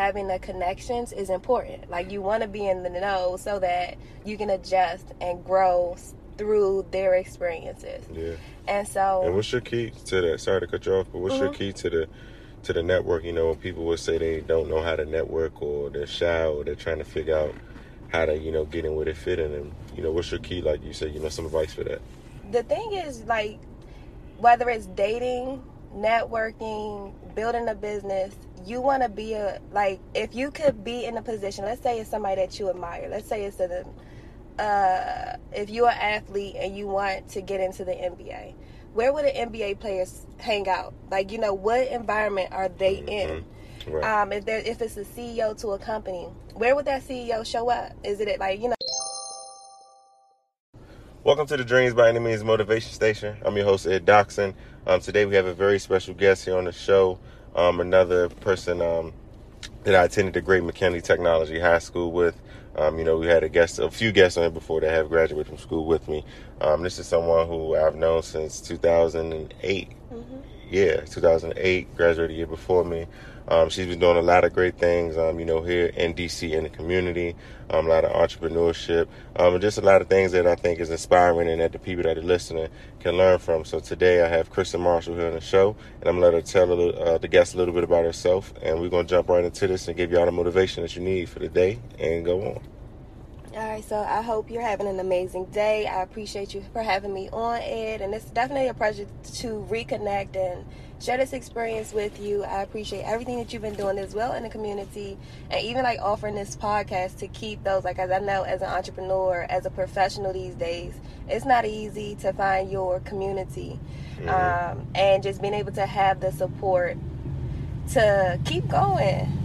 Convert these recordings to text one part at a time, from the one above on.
having the connections is important. Like you want to be in the know so that you can adjust and grow through their experiences. Yeah. And so And what's your key to that? Sorry to cut you off, but what's your Mhm. key to the to the network? You know, when people would say they don't know how to network or they're shy or they're trying to figure out how to, you know, get in where they fit in and you know, what's your key like you said, you know, some advice for that. the thing is like whether it's dating networking building a business you want to be a like if you could be in a position let's say it's somebody that you admire let's say it's a uh, if you're an athlete and you want to get into the nba where would the nba players hang out like you know what environment are they in Mhm. Right. um, if there if it's a ceo to a company where would that ceo show up is it like you know Welcome to the Dreams by Any Means Motivation Station. I'm your host Ed Doxson. Um, today we have a very special guest here on the show. Um, another person um, that I attended the Great McKinley Technology High School with. Um, you know, we had a guest, a few guests on here before that have graduated from school with me. Um, this is someone who I've known since 2008. Yeah, 2008, graduated year before me. Um, she's been doing a lot of great things, um, you know, here in DC in the community, um, a lot of entrepreneurship, um, and just a lot of things that I think is inspiring and that the people that are listening can learn from. So today I have Kristen Marshall here on the show, and I'm going to let her tell little, uh, the guests a little bit about herself, and we're going to jump right into this and give you all the motivation that you need for the day and go on. All right, so I hope you're having an amazing day. I appreciate you for having me on, Ed, and it's definitely a pleasure to reconnect and share this experience with you. I appreciate everything that you've been doing as well in the community, and even like offering this podcast to keep those. Like, as I know, as an entrepreneur, as a professional these days, it's not easy to find your community, um, and just being able to have the support to keep going.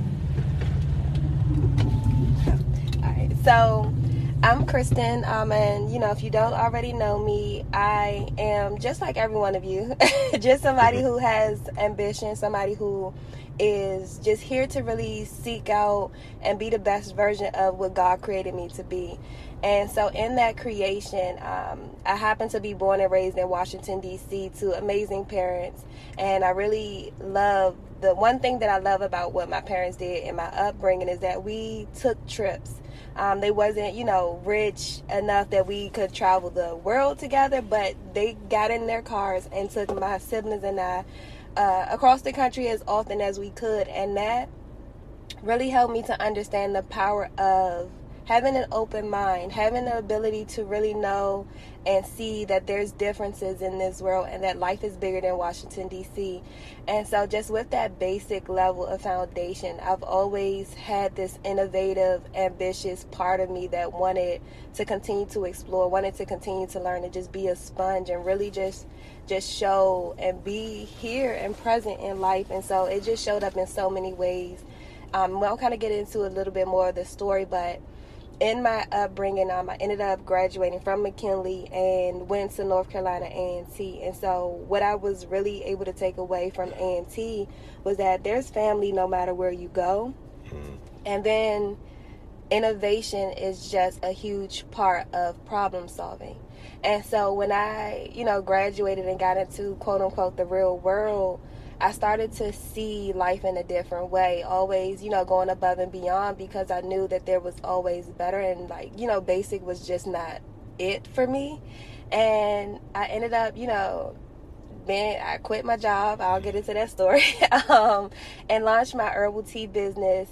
All right, so I'm Kristen, um, and you know, if you don't already know me, I am just like every one of you, just somebody who has ambition, somebody who is just here to really seek out and be the best version of what God created me to be. And so, in that creation, um, I happen to be born and raised in Washington, D.C., to amazing parents. And I really love the one thing that I love about what my parents did in my upbringing is that we took trips. Um, they wasn't, you know, rich enough that we could travel the world together, but they got in their cars and took my siblings and I uh, across the country as often as we could. And that really helped me to understand the power of having an open mind, having the ability to really know and see that there's differences in this world and that life is bigger than Washington D.C. And so just with that basic level of foundation, I've always had this innovative, ambitious part of me that wanted to continue to explore, wanted to continue to learn and just be a sponge and really just just show and be here and present in life. And so it just showed up in so many ways. Um, well, I'll kind of get into a little bit more of the story, but in my upbringing, um, I ended up graduating from McKinley and went to North Carolina A&T. And so, what I was really able to take away from A&T was that there's family no matter where you go, and then innovation is just a huge part of problem solving. And so, when I, you know, graduated and got into quote unquote the real world. I started to see life in a different way, always, you know, going above and beyond because I knew that there was always better and like, you know, basic was just not it for me. And I ended up, you know, then I quit my job. I'll get into that story. um, and launched my herbal tea business.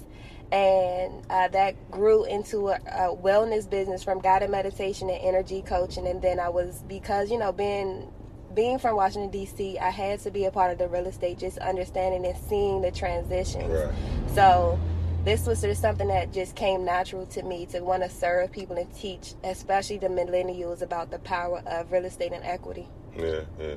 And uh, that grew into a, a wellness business from guided meditation and energy coaching. And then I was, because, you know, being being from Washington D.C., I had to be a part of the real estate, just understanding and seeing the transitions. Right. So this was just something that just came natural to me to want to serve people and teach, especially the millennials, about the power of real estate and equity. Yeah, yeah,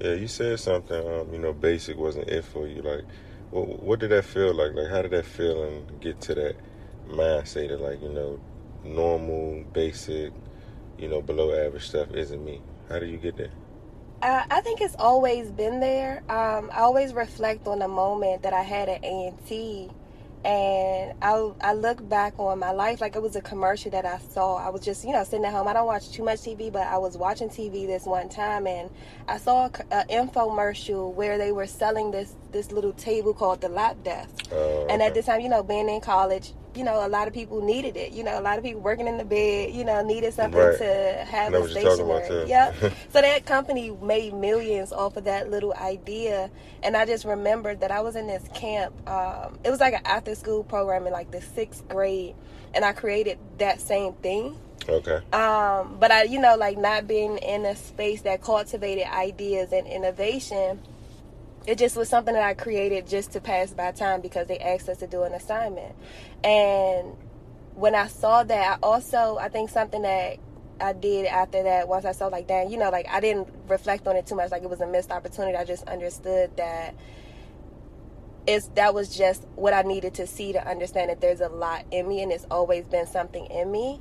yeah. You said something. Um, you know, basic wasn't it for you. Like, what, what did that feel like? Like, how did that feel and get to that mindset of like, you know, normal, basic, you know, below average stuff isn't me? How do you get there? Uh, I think it's always been there. Um, I always reflect on the moment that I had at A and T, and I, I look back on my life like it was a commercial that I saw. I was just, you know, sitting at home. I don't watch too much TV, but I was watching TV this one time, and I saw an infomercial where they were selling this this little table called the lap desk. Oh, And at okay. the time, you know, being in college, you know, a lot of people needed it. You know, a lot of people working in the bed, you know, needed something Right. to have a what you're talking about, too. Yep. so that company made millions off of that little idea, and I just remembered that I was in this camp. Um, it was like an after school program in like the sixth grade, and I created that same thing. Okay. Um, but I, you know, like not being in a space that cultivated ideas and innovation, it just was something that I created just to pass by time because they asked us to do an assignment. And when I saw that, I also, I think something that I did after that, once I saw like, dang, you know, like I didn't reflect on it too much, like it was a missed opportunity. I just understood that it's that was just what I needed to see to understand that there's a lot in me and it's always been something in me.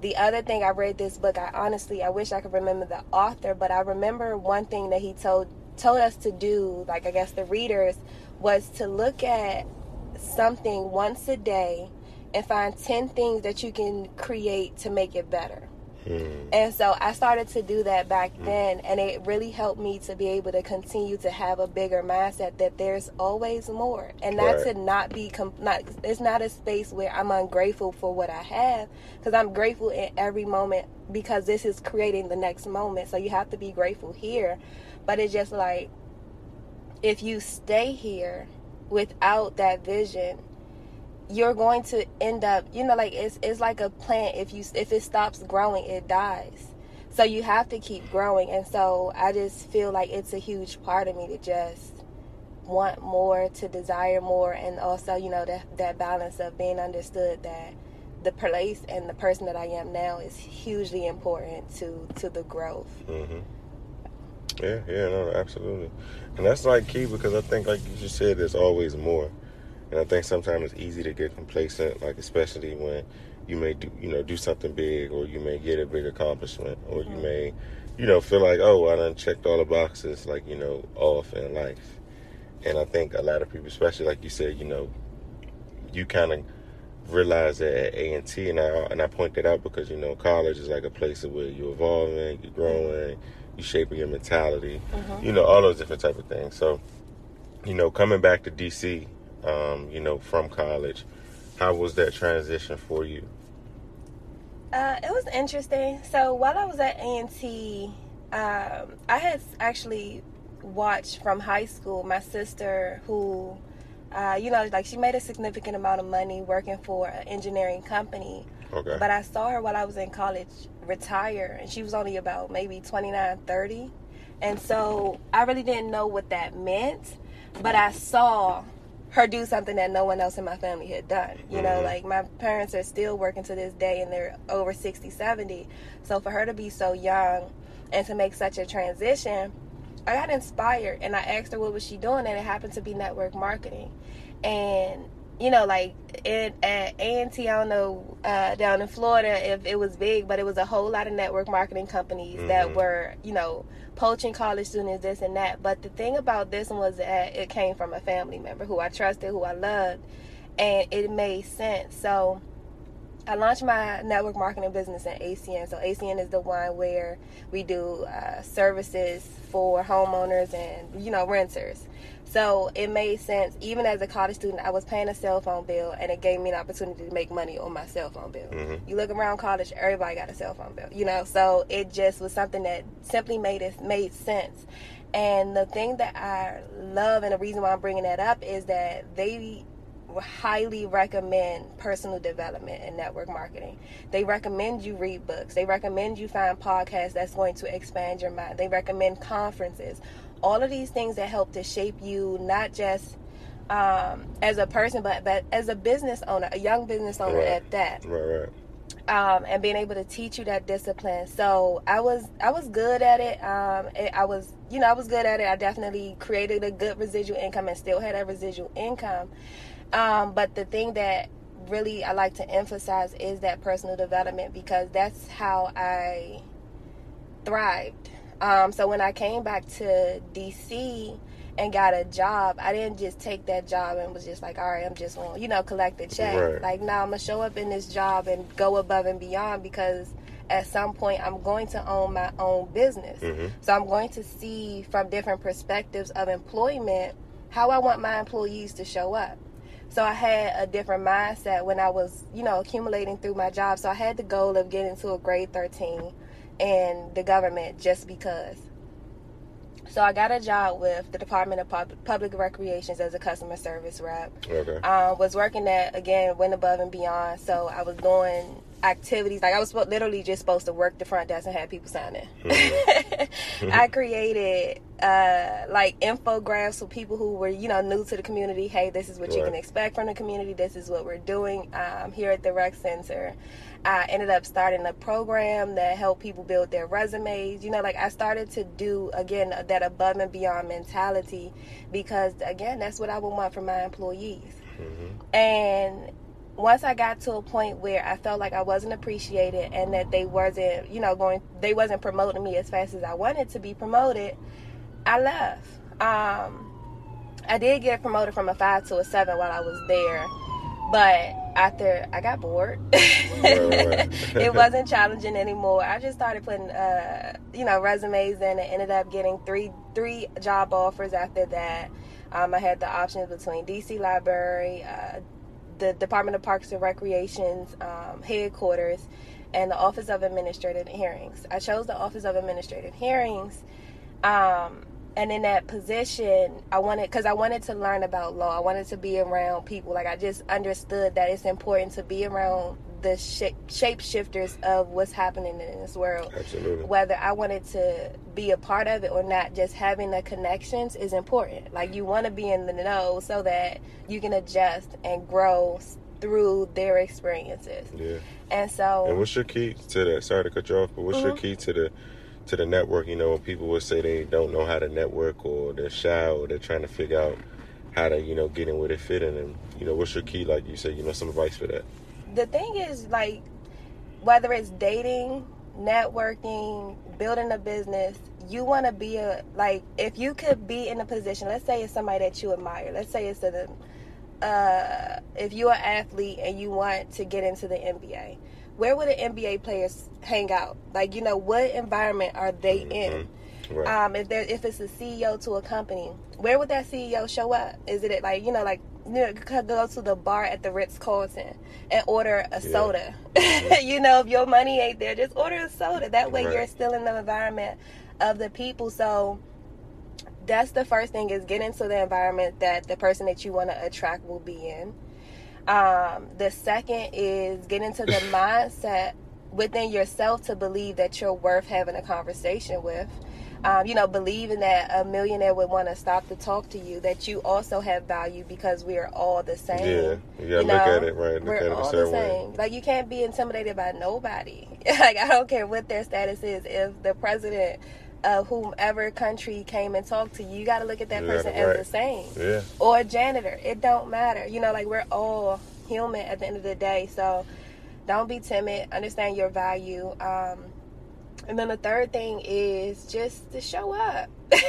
The other thing I read this book, I honestly I wish I could remember the author, but I remember one thing that he told told us to do, like I guess the readers, was to look at something once a day and find 10 things that you can create to make it better. Hmm. And so I started to do that back then, and it really helped me to be able to continue to have a bigger mindset that there's always more, and not Right. to not be com- not. It's not a space where I'm ungrateful for what I have, because I'm grateful in every moment because this is creating the next moment. So you have to be grateful here, but it's just like if you stay here without that vision you're going to end up you know like it's it's like a plant. If you if it stops growing it dies. So you have to keep growing. And so i just feel like it's a huge part of me to just want more to desire more and also you know that that balance of being understood that the place and the person that i am now is hugely important to to the growth. Hmm Yeah, yeah, no, absolutely. And that's like key because I think, like you just said, there's always more. And I think sometimes it's easy to get complacent, like especially when you may do, you know, do something big, or you may get a big accomplishment, or you Mhm. may, you know, feel like, oh, I done checked all the boxes, like you know, off in life. And I think a lot of people, especially like you said, you know, you kind of realize that at A and T, and I and I point that out because you know, college is like a place where you're evolving, you're growing, you shaping your mentality, Mhm. you know, all those different type of things. So, you know, coming back to DC, um, you know, from college, how was that transition for you? Uh, it was interesting. So while I was at A and T, um, I had actually watched from high school my sister who, uh, you know, like she made a significant amount of money working for an engineering company. Okay. But I saw her while I was in college retire, and she was only about maybe 29, 30. And so I really didn't know what that meant, but I saw her do something that no one else in my family had done. You know, Mhm. like my parents are still working to this day and they're over 60, 70. So for her to be so young and to make such a transition, I got inspired and I asked her what was she doing and it happened to be network marketing. And you know, like in at A&T, I don't know uh, down in Florida if it was big, but it was a whole lot of network marketing companies that Mhm. were, you know, poaching college students, this and that. But the thing about this one was that it came from a family member who I trusted, who I loved, and it made sense. So I launched my network marketing business in ACN. So ACN is the one where we do uh, services for homeowners and you know renters. So it made sense. Even as a college student, I was paying a cell phone bill, and it gave me an opportunity to make money on my cell phone bill. Mhm. You look around college, everybody got a cell phone bill, you know. So it just was something that simply made it made sense. And the thing that I love, and the reason why I'm bringing that up, is that they highly recommend personal development and network marketing. They recommend you read books. They recommend you find podcasts that's going to expand your mind. They recommend conferences. All of these things that help to shape you not just um, as a person, but but as a business owner, a young business owner Right. at that Right, right. um, and being able to teach you that discipline. So I was I was good at it. Um, it- I was you know I was good at it. I definitely created a good residual income and still had a residual income. Um, but the thing that really I like to emphasize is that personal development because that's how I thrived. Um, so when I came back to DC and got a job, I didn't just take that job and was just like, all right, I'm just going, you know, collect the check. Right. Like, now I'm gonna show up in this job and go above and beyond because at some point I'm going to own my own business. Mhm. So I'm going to see from different perspectives of employment how I want my employees to show up. So I had a different mindset when I was, you know, accumulating through my job. So I had the goal of getting to a grade 13 in the government just because. So I got a job with the Department of Pub- Public Recreations as a customer service rep. Okay. Um, was working at again went above and beyond. So I was doing activities like I was literally just supposed to work the front desk and have people sign in. I created uh, like infographics for people who were you know new to the community. Hey, this is what you can expect from the community. This is what we're doing um, here at the rec center. I ended up starting a program that helped people build their resumes. You know, like I started to do again that above and beyond mentality because again, that's what I would want from my employees. Mhm. And once I got to a point where I felt like I wasn't appreciated and that they wasn't, you know, going, they wasn't promoting me as fast as I wanted to be promoted, I left. Um, I did get promoted from a five to a seven while I was there, but after I got bored, it wasn't challenging anymore. I just started putting, uh, you know, resumes in and ended up getting three three job offers after that. Um, I had the options between DC Library, uh, the Department of Parks and Recreation's um, headquarters, and the Office of Administrative Hearings. I chose the Office of Administrative Hearings. Um, and in that position, I wanted because I wanted to learn about law. I wanted to be around people. Like I just understood that it's important to be around the shape shapeshifters of what's happening in this world. Absolutely. Whether I wanted to be a part of it or not, just having the connections is important. Like you want to be in the know so that you can adjust and grow through their experiences. Yeah. And so, And what's your key to that? Sorry to cut you off, but what's your Mhm. key to the to the network? You know, people would say they don't know how to network or they're shy or they're trying to figure out how to, you know, get in where they fit in and you know, what's your key, like you say, you know, some advice for that. The thing is like whether it's dating networking building a business you want to be a like if you could be in a position let's say it's somebody that you admire let's say it's a uh, if you're an athlete and you want to get into the nba where would the nba players hang out like you know what environment are they in Mhm. Right. um, if there if it's a CEO to a company, where would that CEO show up? Is it at, like you know like you know, could go to the bar at the Ritz Carlton and order a Yeah. soda? you know, if your money ain't there, just order a soda. That way, Right. you're still in the environment of the people. So that's the first thing is get into the environment that the person that you want to attract will be in. Um, the second is get into the mindset within yourself to believe that you're worth having a conversation with. Um, you know, believing that a millionaire would want to stop to talk to you, that you also have value because we are all the same. yeah. You gotta you look at it right. Look We're at it all the certain way. same. Like you can't be intimidated by nobody. like I don't care what their status is. If the president of whomever country came and talked to you, you got to look at that You person as right. the same Yeah. or a janitor. It don't matter. You know, like we're all human at the end of the day. So don't be timid. Understand your value. Um, and then the third thing is just to show up.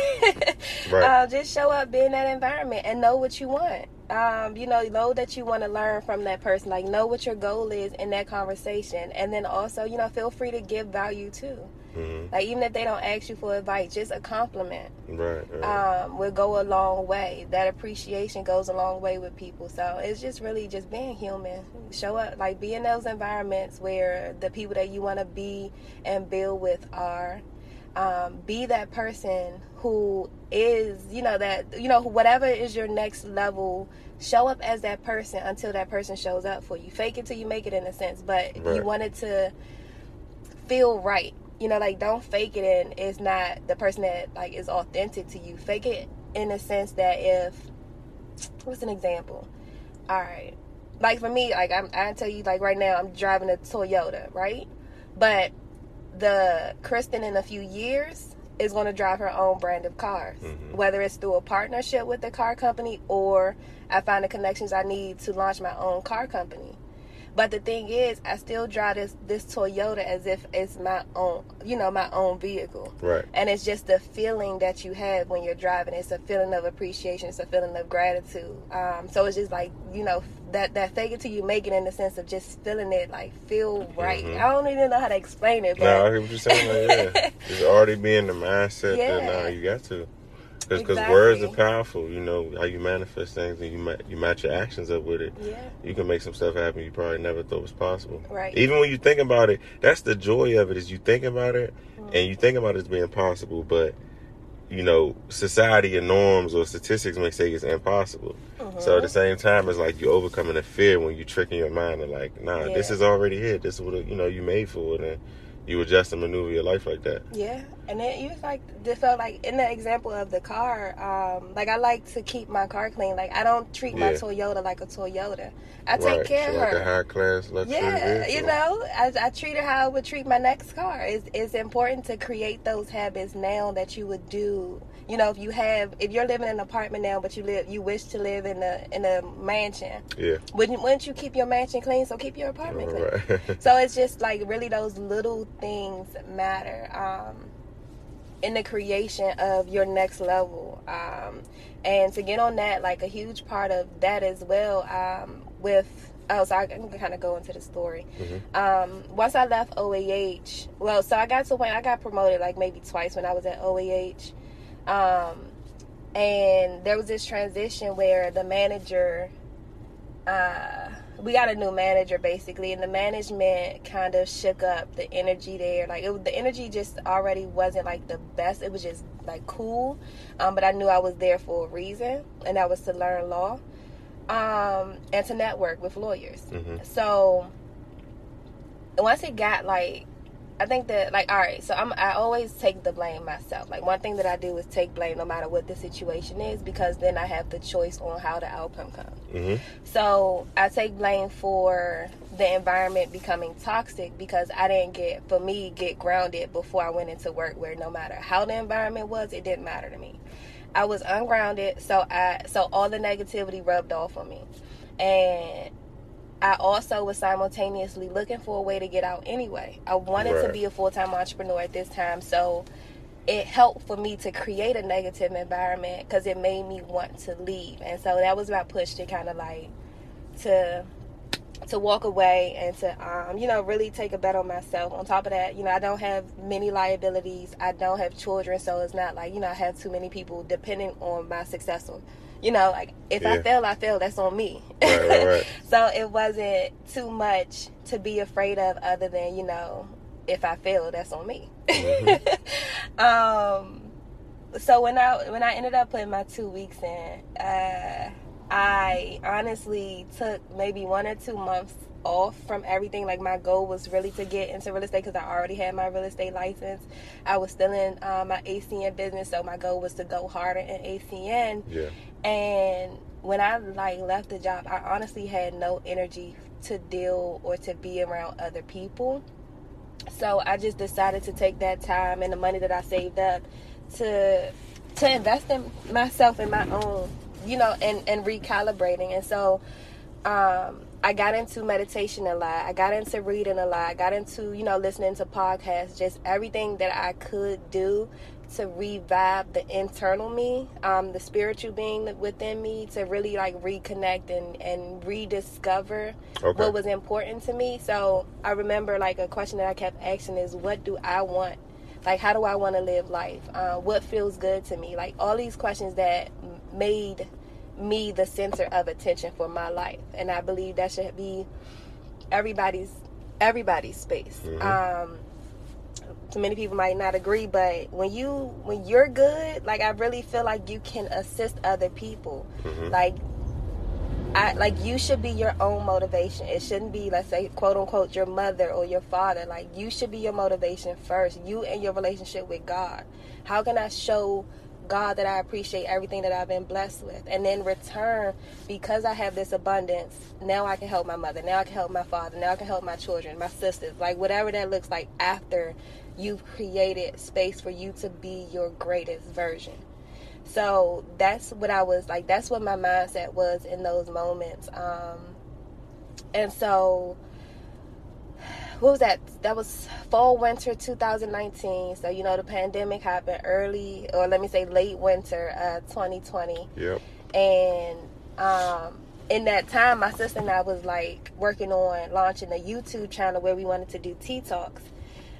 Right. uh, just show up, be in that environment, and know what you want. Um, you know, know that you want to learn from that person. Like, know what your goal is in that conversation, and then also, you know, feel free to give value too. Hmm Like, even if they don't ask you for advice, just a compliment Right. right. um, will go a long way. That appreciation goes a long way with people. So it's just really just being human. Show up, like be in those environments where the people that you want to be and build with are. Um, be that person who is, you know, that, you know, whatever is your next level, show up as that person until that person shows up for you. Fake it till you make it in a sense, but you Right. want it to feel right. You know, like don't fake it and it's not the person that like is authentic to you. Fake it in the sense that if what's an example? All right. Like for me, like I'm I tell you like right now I'm driving a Toyota, right? But the Kristen in a few years is going to drive her own brand of cars, Mhm. whether it's through a partnership with the car company or I find the connections I need to launch my own car company. But the thing is, I still drive this this Toyota as if it's my own, you know, my own vehicle. Right. And it's just the feeling that you have when you're driving. It's a feeling of appreciation. It's a feeling of gratitude. Um, so it's just like you know that that fake it till you make it in the sense of just feeling it like feel right. Mhm. I don't even know how to explain it, but No, I hear what you're saying. Like, yeah, it's already being the mindset Yeah. that now you got to. Because Exactly. words are powerful. You know how you manifest things, and you ma- you match your actions up with it. yeah, You can make some stuff happen you probably never thought was possible. right. Even when you think about it, that's the joy of it. Is you think about it, Mm-hmm. and you think about it as being possible, but you know society and norms or statistics may say it's impossible. So at the Mhm. same time, it's like you overcoming the fear when you tricking your mind and like, nah, this is already here. This is what you know you made for it, and you adjust and maneuver your life like that. Yeah, and then you like just felt like in the example of the car, um, like I like to keep my car clean. Like I don't treat my Yeah. Toyota like a Toyota. I take right. care so of like her. a high class luxury Yeah, vehicle. you know, I, I treat her how I would treat my next car. It's, it's important to create those habits now that you would do. You know, if you have, if you're living in an apartment now, but you live, you wish to live in a in a mansion. Yeah. Wouldn't wouldn't you keep your mansion clean? So keep your apartment clean. So it's just like really those little things matter um, in the creation of your next level. Um, and to get on that, like a huge part of that as well um, with. Oh, so I can kind of go into the story. Mhm. Um, once I left OAH, well, so I got to a point I got promoted like maybe twice when I was at OAH. Um, and there was this transition where the manager uh, we got a new manager basically, and the management kind of shook up the energy there. Like it, the energy just already wasn't like the best. It was just like cool, um, but I knew I was there for a reason, and that was to learn law, um, and to network with lawyers. hmm So once it got like I think that like all right, so I'm I always take the blame myself. Like one thing that I do is take blame no matter what the situation is because then I have the choice on how the outcome comes. hmm So I take blame for the environment becoming toxic because I didn't get for me get grounded before I went into work where no matter how the environment was, it didn't matter to me. I was ungrounded, so I so all the negativity rubbed off on me. And I also was simultaneously looking for a way to get out anyway. I wanted to be a full time entrepreneur at this time, so it helped for me to create a negative environment because it made me want to leave, and so that was my push to kind of like to to walk away and to um, you know really take a bet on myself. On top of that, you know I don't have many liabilities. I don't have children, so it's not like you know I have too many people depending on my success. You know, like if I fail, I fail. That's on me. Right, right, right. so it wasn't too much to be afraid of, other than you know, if I fail, that's on me. um, so when I when I ended up putting my two weeks in, uh, I honestly took maybe one or two months off from everything. Like my goal was really to get into real estate because I already had my real estate license. I was still in uh, my ACN business, so my goal was to go harder in ACN. Yeah. And when I like left the job, I honestly had no energy to deal or to be around other people. So I just decided to take that time and the money that I saved up to to invest in myself and my own, you know, and and recalibrating. And so um I got into meditation a lot. I got into reading a lot. I got into, you know, listening to podcasts, just everything that I could do to revive the internal me, um, the spiritual being within me, to really like reconnect and, and rediscover Okay. what was important to me. So I remember like a question that I kept asking is, what do I want? Like, how do I want to live life? Uh, what feels good to me? Like all these questions that made me the center of attention for my life, and I believe that should be everybody's everybody's space. Mhm. Um, so many people might not agree, but when you when you're good, like I really feel like you can assist other people. Mhm. Like I like you should be your own motivation. It shouldn't be let's say quote unquote your mother or your father. Like you should be your motivation first. You and your relationship with God. How can I show God that I appreciate everything that I've been blessed with? And then return because I have this abundance, now I can help my mother, now I can help my father, now I can help my children, my sisters, like whatever that looks like after you've created space for you to be your greatest version. So that's what I was like. That's what my mindset was in those moments. Um, and so what was that? That was fall winter 2019. So you know the pandemic happened early, or let me say late winter uh, 2020. Yep. And um, in that time, my sister and I was like working on launching a YouTube channel where we wanted to do tea talks,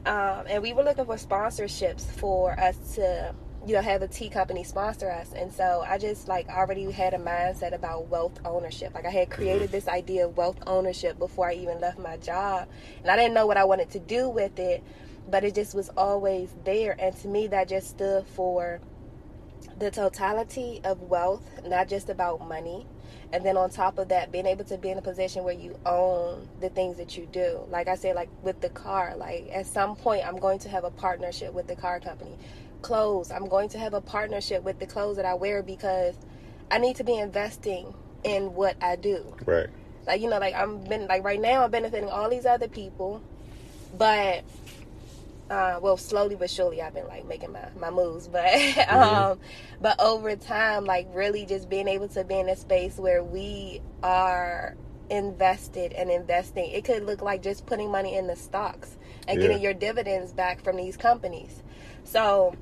um, and we were looking for sponsorships for us to you know have a tea company sponsor us. And so i just like already had a mindset about wealth ownership. Like i had mm-hmm. created this idea of wealth ownership before i even left my job. And i didn't know what i wanted to do with it but it just was always there. And to me that just stood for the totality of wealth not just about money. And then on top of that being able to be in a position where you own the things that you do. Like i said like with the car like at some point i'm going to have a partnership with the car company clothes. I'm going to have a partnership with the clothes that I wear because I need to be investing in what I do. Right. Like you know, like I'm been like right now I'm benefiting all these other people, but uh, well, slowly but surely I've been like making my, my moves, but mm-hmm. um, but over time, like really just being able to be in a space where we are invested and investing. It could look like just putting money in the stocks and yeah. getting your dividends back from these companies. So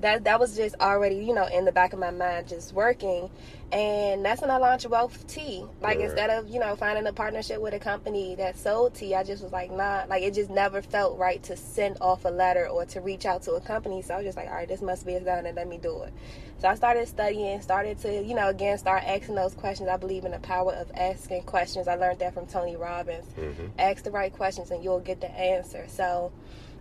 that that was just already you know in the back of my mind just working. And that's when i launched wealth tea like right. instead of you know finding a partnership with a company that sold tea i just was like nah like it just never felt right to send off a letter or to reach out to a company. So i was just like all right this must be a done and let me do it. So i started studying started to you know again start asking those questions. I believe in the power of asking questions. I learned that from tony robbins. Mm-hmm. ask the right questions and you'll get the answer. So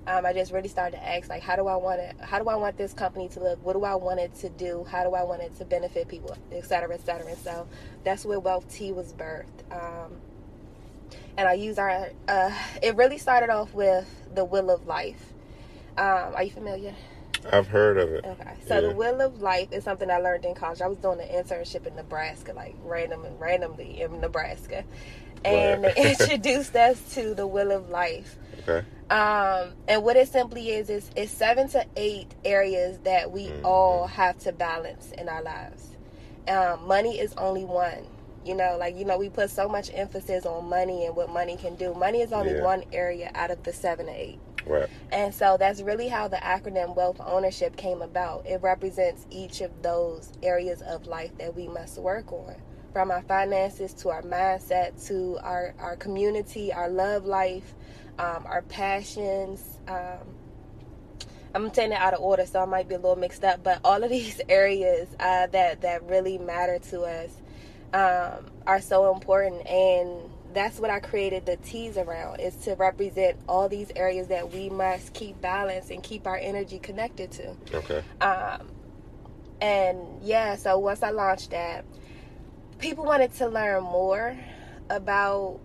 um, I just really started to ask like, how do I want it? How do I want this company to look? What do I want it to do? How do I want it to benefit people, et cetera, et cetera. So that's where Wealth Tea was birthed. Um, and I use our. Uh, it really started off with the Wheel of Life. Um, are you familiar? I've heard of it. Okay, so yeah. the Wheel of Life is something I learned in college. I was doing an internship in Nebraska, like random randomly in Nebraska, and right. they introduced us to the Wheel of Life. Okay. Um, and what it simply is is it's seven to eight areas that we mm-hmm. all have to balance in our lives. Um, money is only one. You know, like you know, we put so much emphasis on money and what money can do. Money is only yeah. one area out of the seven to eight. Right. And so that's really how the acronym wealth ownership came about. It represents each of those areas of life that we must work on. From our finances to our mindset to our, our community, our love life, um, our passions. Um, I'm taking it out of order, so I might be a little mixed up. But all of these areas uh, that that really matter to us um, are so important, and that's what I created the teas around is to represent all these areas that we must keep balanced and keep our energy connected to. Okay. Um, and yeah, so once I launched that, people wanted to learn more about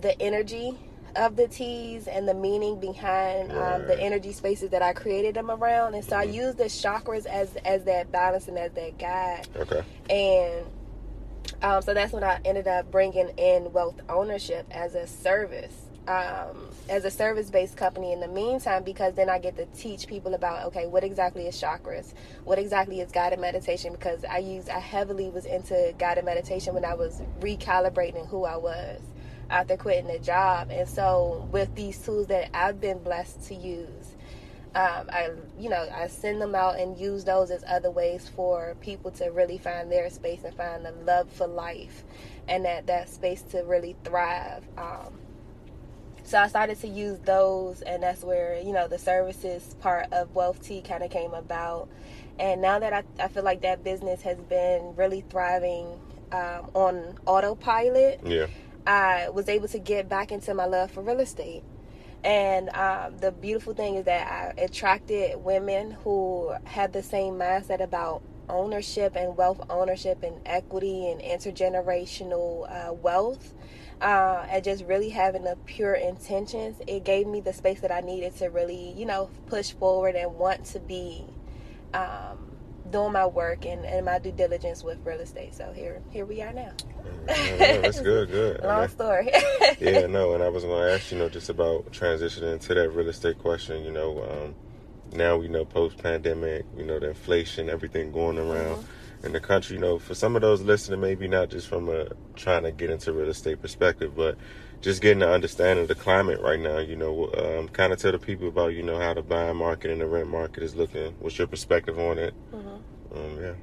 the energy of the teas and the meaning behind um, the energy spaces that I created them around. And so mm-hmm. I use the chakras as as that balance and as that guide. Okay. And um, so that's when I ended up bringing in wealth ownership as a service. Um, as a service-based company in the meantime because then I get to teach people about okay what exactly is chakras what exactly is guided meditation because I use I heavily was into guided meditation when I was recalibrating who I was after quitting the job. And so with these tools that I've been blessed to use, um, I you know I send them out and use those as other ways for people to really find their space and find the love for life and that that space to really thrive. Um, so I started to use those, and that's where you know the services part of Wealth Tea kind of came about. And now that I, I feel like that business has been really thriving um, on autopilot, yeah I was able to get back into my love for real estate. And um, the beautiful thing is that I attracted women who had the same mindset about ownership and wealth ownership and equity and intergenerational uh, wealth. Uh, and just really having the pure intentions, it gave me the space that I needed to really, you know, push forward and want to be um, doing my work and, and my due diligence with real estate. So here here we are now. Yeah, that's good, good. Long story. yeah, no, and I was going to ask, you know, just about transitioning to that real estate question. You know, um, now we know post pandemic, you know, the inflation, everything going around. Mm-hmm. in the country. You know, for some of those listening, maybe not just from a trying to get into real estate perspective, but just getting to understand the climate right now. You know, um, kind of tell the people about you know how the buying market and the rent market is looking. What's your perspective on it? Mm-hmm. Um, yeah.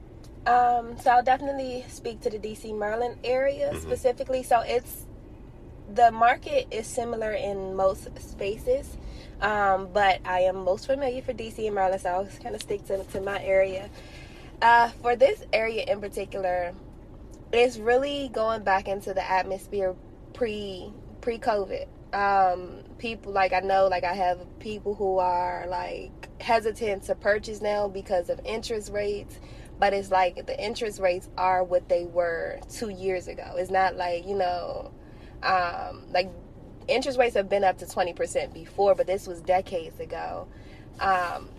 Um, so I'll definitely speak to the DC Maryland area mm-hmm. specifically. So it's the market is similar in most spaces, um, but I am most familiar for DC and Maryland, so I'll kind of stick to, to my area. Uh, for this area in particular, it's really going back into the atmosphere pre pre COVID. Um, people like I know, like I have people who are like hesitant to purchase now because of interest rates but it's like the interest rates are what they were two years ago. It's not like you know, um, like interest rates have been up to twenty percent before, but this was decades ago. Um,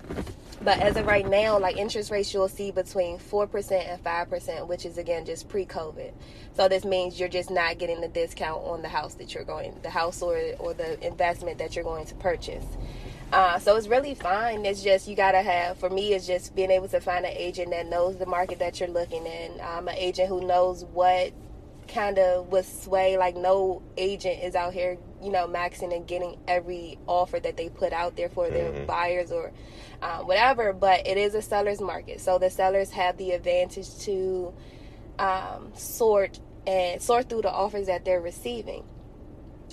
but as of right now, like interest rates you'll see between four percent and five percent, which is again just pre-COVID. So this means you're just not getting the discount on the house that you're going, the house or or the investment that you're going to purchase. Uh, so it's really fine. It's just you gotta have. For me, it's just being able to find an agent that knows the market that you're looking in. Um, an agent who knows what kind of will sway. Like no agent is out here, you know, maxing and getting every offer that they put out there for their mm-hmm. buyers or um, whatever. But it is a seller's market, so the sellers have the advantage to um, sort and sort through the offers that they're receiving.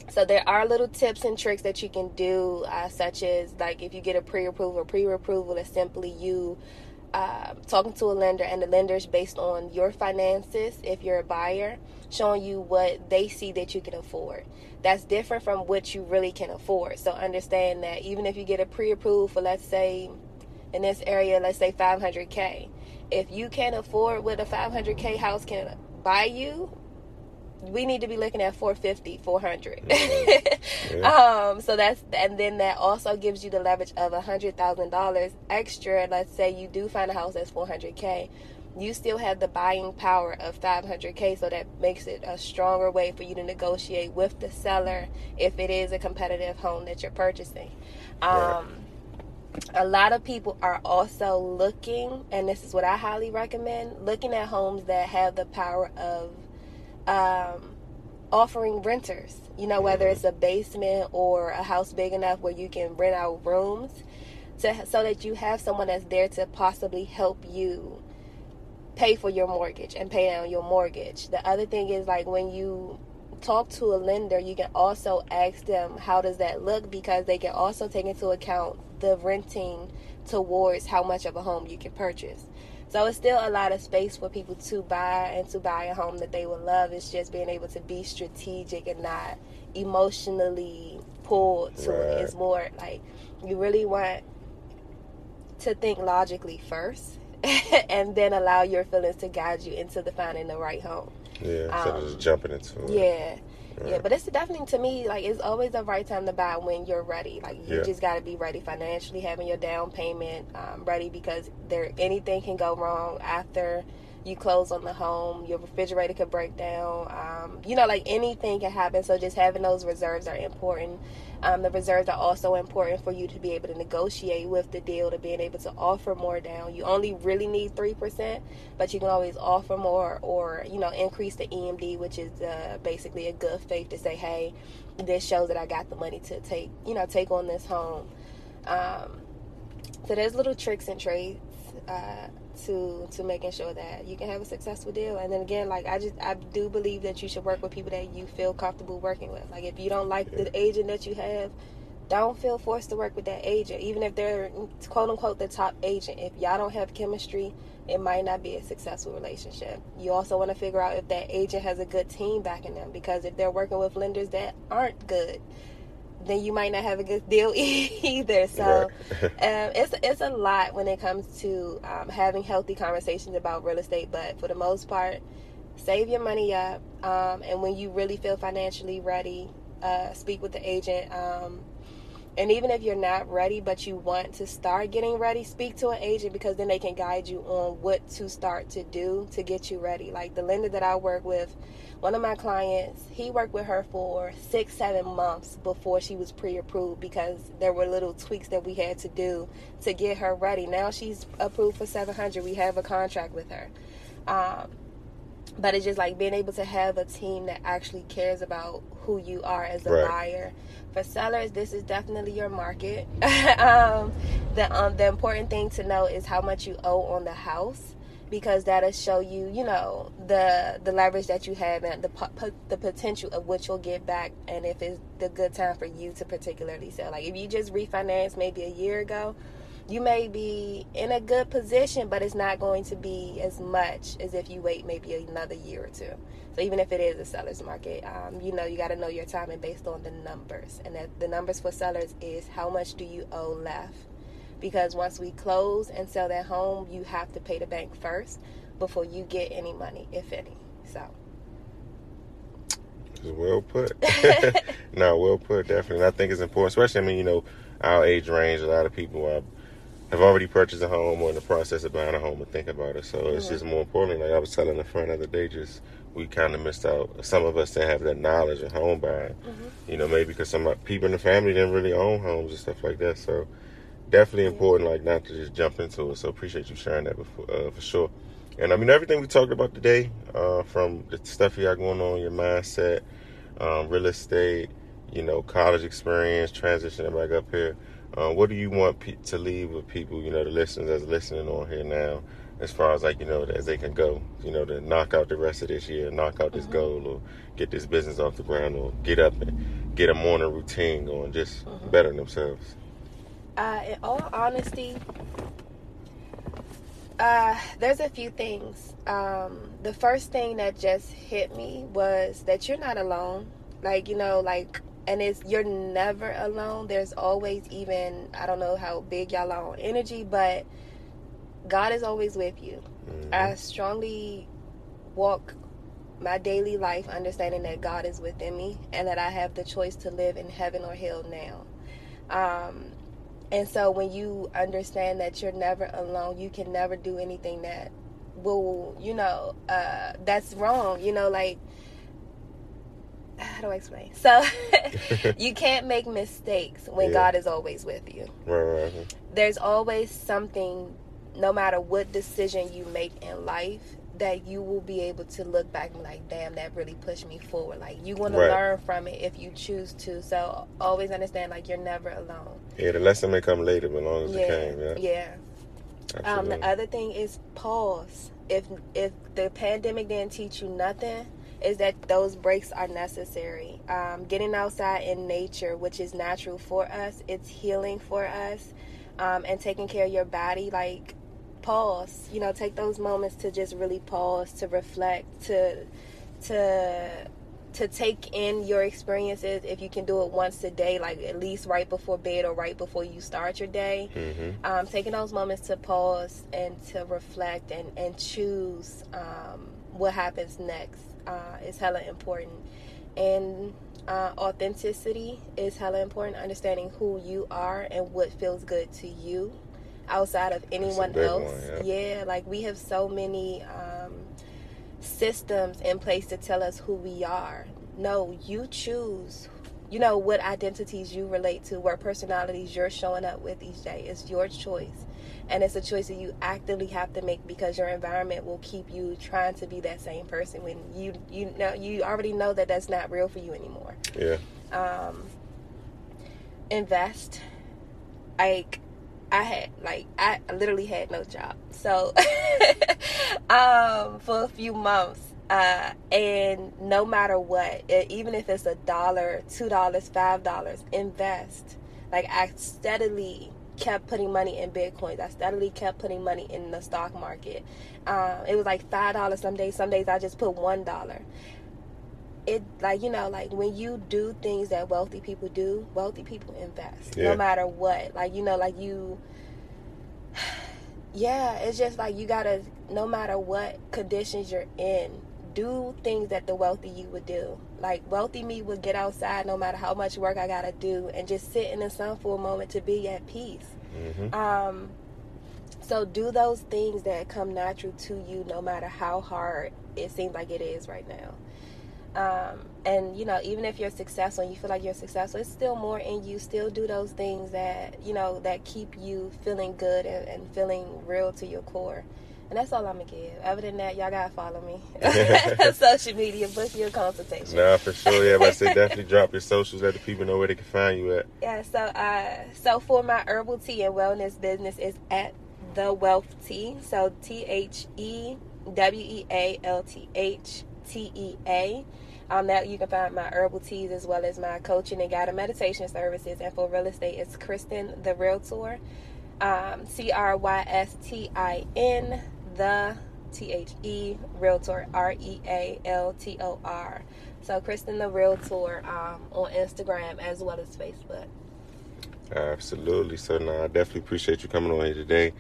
So there are little tips and tricks that you can do, uh, such as like if you get a pre-approval, pre-approval is simply you uh, talking to a lender, and the lender is based on your finances. If you're a buyer, showing you what they see that you can afford. That's different from what you really can afford. So understand that even if you get a pre-approved for, let's say, in this area, let's say 500k, if you can't afford what a 500k house can buy you, we need to be looking at 450 400 mm-hmm. yeah. um so that's and then that also gives you the leverage of a hundred thousand dollars extra. Let's say you do find a house that's 400k you still have the buying power of 500k so that makes it a stronger way for you to negotiate with the seller if it is a competitive home that you're purchasing. Um, a lot of people are also looking and this is what i highly recommend looking at homes that have the power of um, offering renters. You know, whether it's a basement or a house big enough where you can rent out rooms, to so that you have someone that's there to possibly help you pay for your mortgage and pay down your mortgage. The other thing is like when you talk to a lender, you can also ask them how does that look because they can also take into account the renting towards how much of a home you can purchase. So it's still a lot of space for people to buy and to buy a home that they would love. It's just being able to be strategic and not emotionally pulled to right. it. It's more like you really want to think logically first and then allow your feelings to guide you into the finding the right home. Yeah, instead um, of just jumping into it. Yeah. Yeah, but it's definitely to me like it's always the right time to buy when you're ready. Like you yeah. just got to be ready financially, having your down payment um, ready because there anything can go wrong after you close on the home. Your refrigerator could break down. Um, you know, like anything can happen. So just having those reserves are important. Um, the reserves are also important for you to be able to negotiate with the deal, to being able to offer more down. You only really need 3%, but you can always offer more or, you know, increase the EMD, which is uh, basically a good faith to say, hey, this shows that I got the money to take, you know, take on this home. Um, so there's little tricks and trades. Uh, to to making sure that you can have a successful deal. And then again like i just i do believe that you should work with people that you feel comfortable working with. Like if you don't like the agent that you have don't feel forced to work with that agent. Even if they're quote unquote the top agent if y'all don't have chemistry it might not be a successful relationship. You also want to figure out if that agent has a good team backing them because if they're working with lenders that aren't good then you might not have a good deal either. So um, it's it's a lot when it comes to um, having healthy conversations about real estate. But for the most part, save your money up, um, and when you really feel financially ready, uh, speak with the agent. And even if you're not ready, but you want to start getting ready, speak to an agent because then they can guide you on what to start to do to get you ready. Like the lender that I work with one of my clients, he worked with her for six, seven months before she was pre approved because there were little tweaks that we had to do to get her ready. Now she's approved for 700. We have a contract with her. Um, but it's just like being able to have a team that actually cares about who you are as a Right. buyer. For sellers, this is definitely your market. um, the um, the important thing to know is how much you owe on the house because that'll show you, you know, the the leverage that you have and the po- the potential of what you'll get back, and if it's the good time for you to particularly sell. Like if you just refinance maybe a year ago, you may be in a good position, but it's not going to be as much as if you wait maybe another year or two. So even if it is a seller's market, um, you know you got to know your timing based on the numbers, and that the numbers for sellers is how much do you owe left. Because once we close and sell that home, you have to pay the bank first before you get any money, if any. So Well put. no, well put, definitely. And I think it's important, especially, I mean, you know, our age range, a lot of people are, have already purchased a home or in the process of buying a home and think about it. So it's just more importantly, like I was telling a friend the other day, just we kind of missed out. Some of us didn't have that knowledge of home buying. Mhm. You know, maybe because some people in the family didn't really own homes and stuff like that. So definitely important, like not to just jump into it. So appreciate you sharing that before, uh, for sure. And I mean, everything we talked about today, uh, from the stuff you got going on, your mindset, um, real estate, you know, college experience, transitioning back up here. Uh, what do you want pe- to leave with people, you know, the listeners that's listening on here now, as far as like, you know, as they can go, you know, to knock out the rest of this year, knock out this Mhm. goal, or get this business off the ground, or get up and get a morning routine going, just Mhm. better themselves. Uh, in all honesty, uh, there's a few things. Um, the first thing that just hit me was that you're not alone. Like you know, like, and it's you're never alone. There's always even I don't know how big y'all are on energy, but God is always with you. Mhm. I strongly walk my daily life understanding that God is within me and that I have the choice to live in heaven or hell now. Um, and so when you understand that you're never alone, you can never do anything that will, you know, uh, that's wrong. You know, like, how do I explain? So you can't make mistakes when Yeah. God is always with you right, right, right. there's always something no matter what decision you make in life that you will be able to look back and be like damn that really pushed me forward like you want to learn from it if you choose to so always understand like you're never alone Yeah, the lesson may come later, but long as yeah it came, yeah. yeah um, the other thing is pause if if the pandemic didn't teach you nothing is that those breaks are necessary. Um, getting outside in nature which is natural for us it's healing for us um, and taking care of your body like pause you know take those moments to just really pause to reflect to to to take in your experiences. If you can do it once a day like at least right before bed or right before you start your day. Hmm um, taking those moments to pause and to reflect and, and choose um, what happens next uh, is hella important. And uh, authenticity is hella important. Understanding who you are and what feels good to you outside of anyone else. one, yeah, like we have so many um, systems in place to tell us who we are. No, you choose you know what identities you relate to what personalities you're showing up with each day it's your choice and it's a choice that you actively have to make because your environment will keep you trying to be that same person when you you know you already know that that's not real for you anymore Yeah. um invest like I had like I literally had no job. So um for a few months uh and no matter what, e- even if it's a dollar, two dollars, five dollars, invest. Like I steadily kept putting money in bitcoins. I steadily kept putting money in the stock market. Um, it was like five dollars some days. Some days I just put one dollar it like you know like when you do things that wealthy people do wealthy people invest Yeah. no matter what like you know like you yeah it's just like you gotta no matter what conditions you're in do things that the wealthy you would do like wealthy me would get outside no matter how much work i gotta do and just sit in the sun for a moment to be at peace hmm um, so do those things that come natural to you, no matter how hard it seems like it is right now. Um, and you know, even if you're successful and you feel like you're successful, it's still more in you. Still do those things that you know that keep you feeling good and, and feeling real to your core. And that's all I'm gonna give. Other than that, y'all gotta follow me. Social media, book your consultation. Nah, for sure. Yeah, but I said definitely drop your socials, let the people know where they can find you at. Yeah, so uh so for my herbal tea and wellness business is at the wealth tea. So T H E W E A L T H T E A. Um, that you can find my herbal teas as well as my coaching and guided meditation services. And for real estate, it's Crystin the Realtor. Um, C R Y S T I N the T H E Realtor R E A L T O R. So Crystin the Realtor um, on Instagram as well as Facebook. Absolutely. So now I definitely appreciate you coming on here today.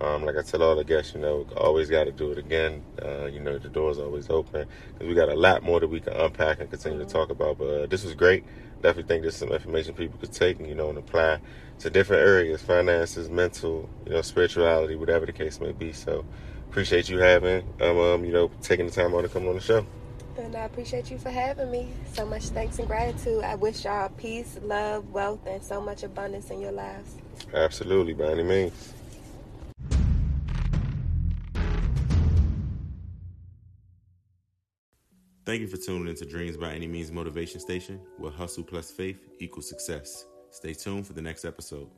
Um, like I tell all the guests, you know, always got to do it again. Uh, you know, the door's always open because we got a lot more that we can unpack and continue mm-hmm. to talk about. But uh, this was great. Definitely think there's some information people could take and you know and apply to different areas, finances, mental, you know, spirituality, whatever the case may be. So appreciate you having, um, um you know, taking the time on to come on the show. And I appreciate you for having me. So much thanks and gratitude. I wish y'all peace, love, wealth, and so much abundance in your lives. Absolutely, by any means. Thank you for tuning into Dreams by Any Means Motivation Station, where hustle plus faith equals success. Stay tuned for the next episode.